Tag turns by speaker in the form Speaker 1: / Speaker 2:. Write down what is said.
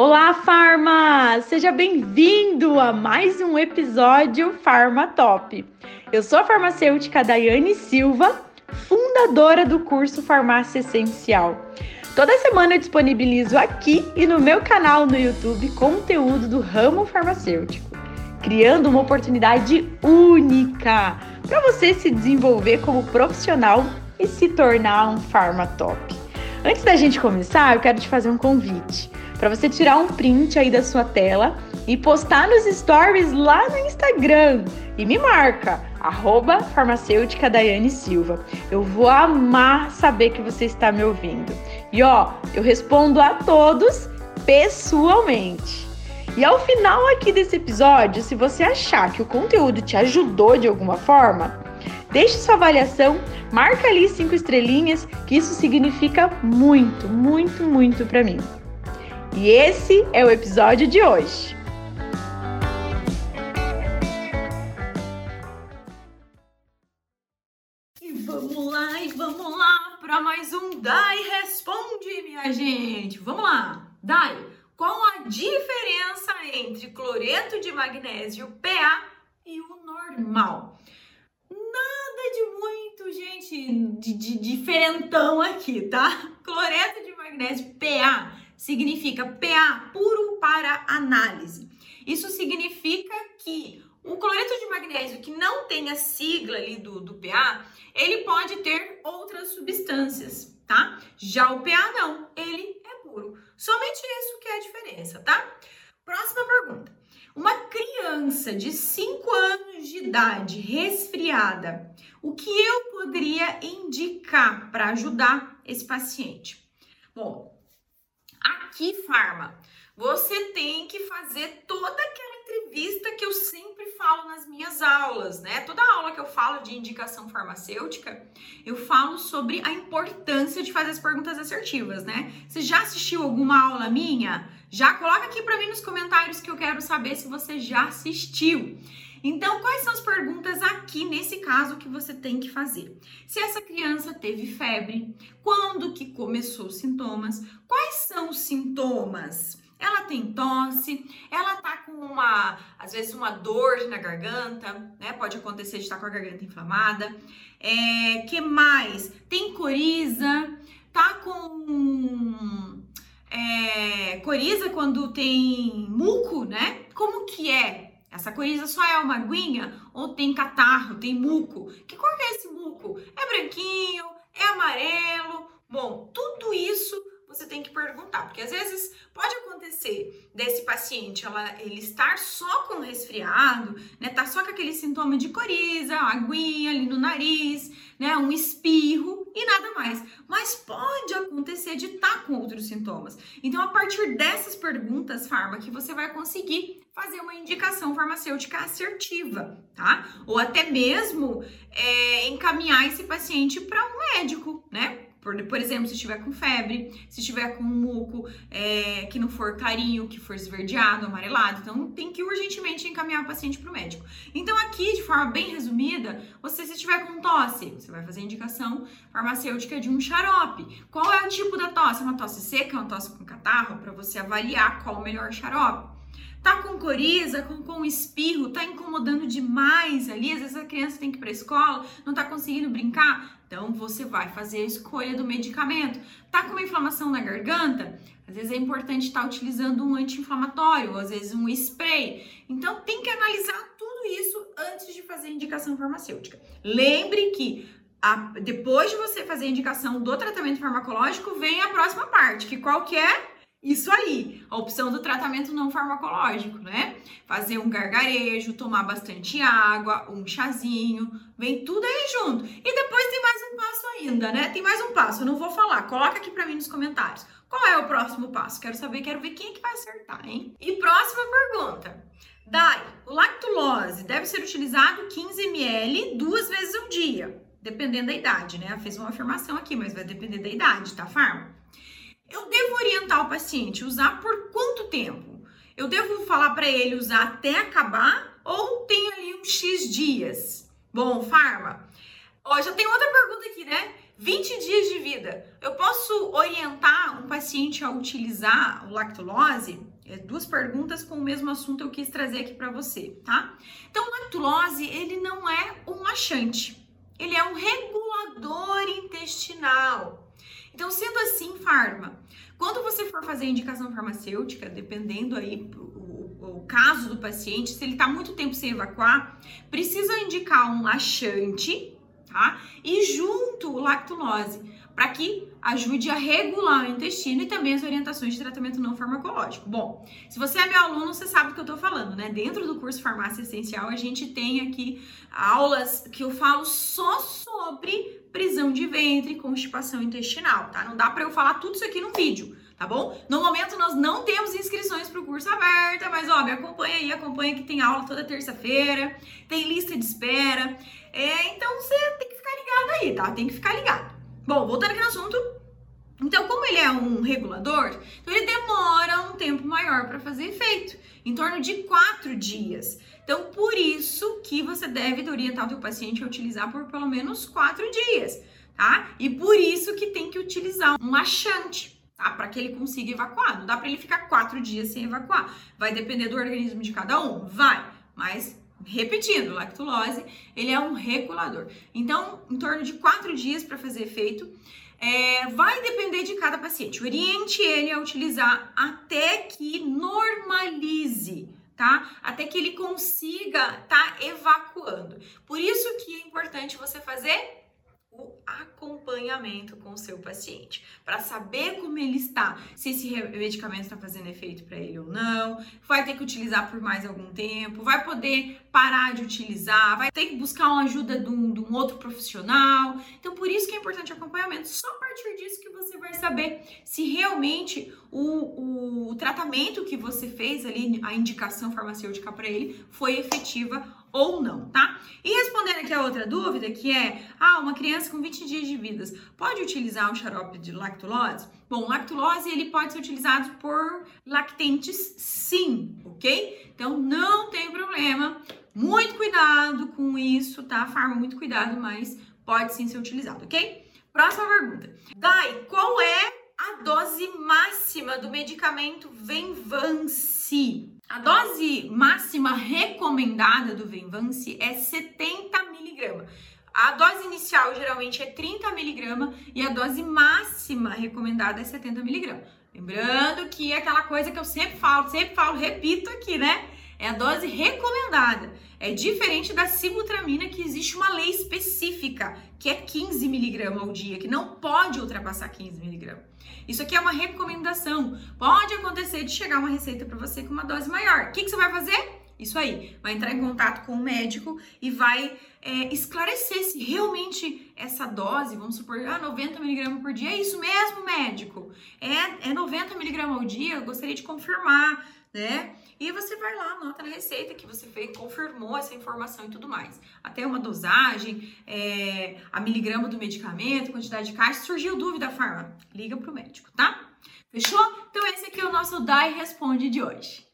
Speaker 1: Olá, Farma! Seja bem-vindo a mais um episódio Farma Top. Eu sou a farmacêutica Daiane Silva, fundadora do curso Farmácia Essencial. Toda semana eu disponibilizo aqui e no meu canal no YouTube conteúdo do ramo farmacêutico, criando uma oportunidade única para você se desenvolver como profissional e se tornar um Farma Top. Antes da gente começar, eu quero te fazer um convite para você tirar um print aí da sua tela e postar nos stories lá no Instagram. E me marca, arroba farmacêutica Daiane Silva. Eu vou amar saber que você está me ouvindo. E ó, eu respondo a todos pessoalmente. E ao final aqui desse episódio, se você achar que o conteúdo te ajudou de alguma forma, deixe sua avaliação, marca ali cinco estrelinhas, que isso significa muito, muito, muito para mim. E esse é o episódio de hoje. E vamos lá, e vamos lá para mais um Dai Responde, minha gente. Vamos lá. Dai, qual a diferença entre cloreto de magnésio PA e o normal? Nada de muito, gente, de, de diferentão aqui, tá? Cloreto de magnésio PA significa PA puro para análise. Isso significa que o cloreto de magnésio que não tem a sigla ali do, do PA, ele pode ter outras substâncias, tá? Já o PA não, ele é puro. Somente isso que é a diferença, tá? Próxima pergunta. Uma criança de 5 anos de idade resfriada, o que eu poderia indicar para ajudar esse paciente? Bom, Aqui, Farma, você tem que fazer toda aquela entrevista que eu sempre falo nas minhas aulas, né? Toda aula que eu falo de indicação farmacêutica, eu falo sobre a importância de fazer as perguntas assertivas, né? Você já assistiu alguma aula minha? Já coloca aqui para mim nos comentários que eu quero saber se você já assistiu. Então, quais são as perguntas aqui nesse caso que você tem que fazer? Se essa criança teve febre, quando que começou os sintomas? Quais são os sintomas? Ela tem tosse, ela tá com uma, às vezes, uma dor na garganta, né? Pode acontecer de estar com a garganta inflamada. É, que mais? Tem coriza, tá com é, coriza quando tem muco, né? Como que é? Essa coriza só é uma aguinha ou tem catarro, tem muco? Que cor é esse muco? É branquinho? É amarelo? Bom, tudo isso você tem que perguntar, porque às vezes pode acontecer desse paciente ela, ele estar só com resfriado, né? Tá só com aquele sintoma de coriza, aguinha ali no nariz, né? Um espirro e nada mais. Mas pode acontecer de estar tá com outros sintomas. Então, a partir dessas perguntas, farma, que você vai conseguir fazer uma indicação farmacêutica assertiva, tá? Ou até mesmo é, encaminhar esse paciente para um médico, né? Por, por exemplo, se estiver com febre, se estiver com muco é, que não for clarinho, que for esverdeado, amarelado, então tem que urgentemente encaminhar o paciente para o médico. Então, aqui, de forma bem resumida, você se estiver com tosse, você vai fazer a indicação farmacêutica de um xarope. Qual é o tipo da tosse? É uma tosse seca, é uma tosse com catarro, para você avaliar qual o melhor xarope. Tá com coriza, com, com espirro, tá incomodando demais ali, às vezes a criança tem que ir pra escola, não tá conseguindo brincar, então você vai fazer a escolha do medicamento. Tá com uma inflamação na garganta? Às vezes é importante estar tá utilizando um anti-inflamatório, às vezes um spray. Então tem que analisar tudo isso antes de fazer a indicação farmacêutica. Lembre que a, depois de você fazer a indicação do tratamento farmacológico, vem a próxima parte, que qual que é? Isso aí, a opção do tratamento não farmacológico, né? Fazer um gargarejo, tomar bastante água, um chazinho, vem tudo aí junto. E depois tem mais um passo ainda, né? Tem mais um passo, eu não vou falar, coloca aqui para mim nos comentários. Qual é o próximo passo? Quero saber, quero ver quem é que vai acertar, hein? E próxima pergunta. Dai, o lactulose deve ser utilizado 15 ml duas vezes ao dia, dependendo da idade, né? Fez uma afirmação aqui, mas vai depender da idade, tá, Farma? Eu devo orientar o paciente usar por quanto tempo? Eu devo falar para ele usar até acabar ou tem ali uns X dias? Bom, Farma, ó, já tem outra pergunta aqui, né? 20 dias de vida. Eu posso orientar um paciente a utilizar o lactulose? É duas perguntas com o mesmo assunto eu quis trazer aqui para você, tá? Então, o lactulose, ele não é um laxante. Ele é um regulador intestinal. Então, sendo assim, farma, quando você for fazer indicação farmacêutica, dependendo aí o, o caso do paciente, se ele está muito tempo sem evacuar, precisa indicar um laxante tá? E junto o lactulose, para que ajude a regular o intestino e também as orientações de tratamento não farmacológico. Bom, se você é meu aluno, você sabe do que eu tô falando, né? Dentro do curso Farmácia Essencial, a gente tem aqui aulas que eu falo só sobre prisão de ventre e constipação intestinal, tá? Não dá para eu falar tudo isso aqui no vídeo tá bom? No momento nós não temos inscrições para o curso aberta, mas ó, me acompanha aí, acompanha que tem aula toda terça-feira, tem lista de espera. É, então você tem que ficar ligado aí, tá? Tem que ficar ligado. Bom, voltando aqui no assunto. Então, como ele é um regulador, então ele demora um tempo maior para fazer efeito, em torno de quatro dias. Então, por isso que você deve orientar o teu paciente a utilizar por pelo menos quatro dias, tá? E por isso que tem que utilizar um laxante, tá? Para que ele consiga evacuar. Não dá para ele ficar quatro dias sem evacuar. Vai depender do organismo de cada um? Vai, mas repetindo, lactulose, ele é um regulador. Então, em torno de quatro dias para fazer efeito. É, vai depender de cada paciente. Oriente ele a utilizar até que normalize, tá? Até que ele consiga tá evacuando. Por isso que é importante você fazer acompanhamento com o seu paciente, para saber como ele está, se esse medicamento está fazendo efeito para ele ou não, vai ter que utilizar por mais algum tempo, vai poder parar de utilizar, vai ter que buscar uma ajuda de um, de um outro profissional. Então, por isso que é importante o acompanhamento. Só a partir disso que você vai saber se realmente o, o, tratamento que você fez ali, a indicação farmacêutica para ele, foi efetiva ou não, tá? E respondendo aqui a outra dúvida, que é, ah, uma criança com 20 dias de vida pode utilizar um xarope de lactulose? Bom, lactulose ele pode ser utilizado por lactentes sim, ok? Então não tem problema, muito cuidado com isso, tá? Farma, muito cuidado, mas pode sim ser utilizado, ok? Próxima pergunta. Dai, qual é a dose máxima do medicamento Venvance? A dose máxima recomendada do Venvance é 70 miligramas. A dose inicial geralmente é 30 miligramas e a dose máxima recomendada é 70 miligramas. Lembrando que é aquela coisa que eu sempre falo, sempre falo, repito aqui, né? É a dose recomendada. É diferente da sibutramina, que existe uma lei específica, que é 15 miligramas ao dia, que não pode ultrapassar 15 miligramas. Isso aqui é uma recomendação. Pode acontecer de chegar uma receita para você com uma dose maior. O que, que você vai fazer? Isso aí, vai entrar em contato com o médico e vai é, esclarecer se realmente essa dose, vamos supor, ah, 90 miligramas por dia, é isso mesmo, médico? É, é 90 miligramas ao dia? Eu gostaria de confirmar né? E você vai lá, anota na receita que você fez, confirmou essa informação e tudo mais. Até uma dosagem, é, a miligrama do medicamento, quantidade de caixa. Surgiu dúvida, farma? Liga pro médico, tá? Fechou? Então esse aqui é o nosso Dai Responde de hoje.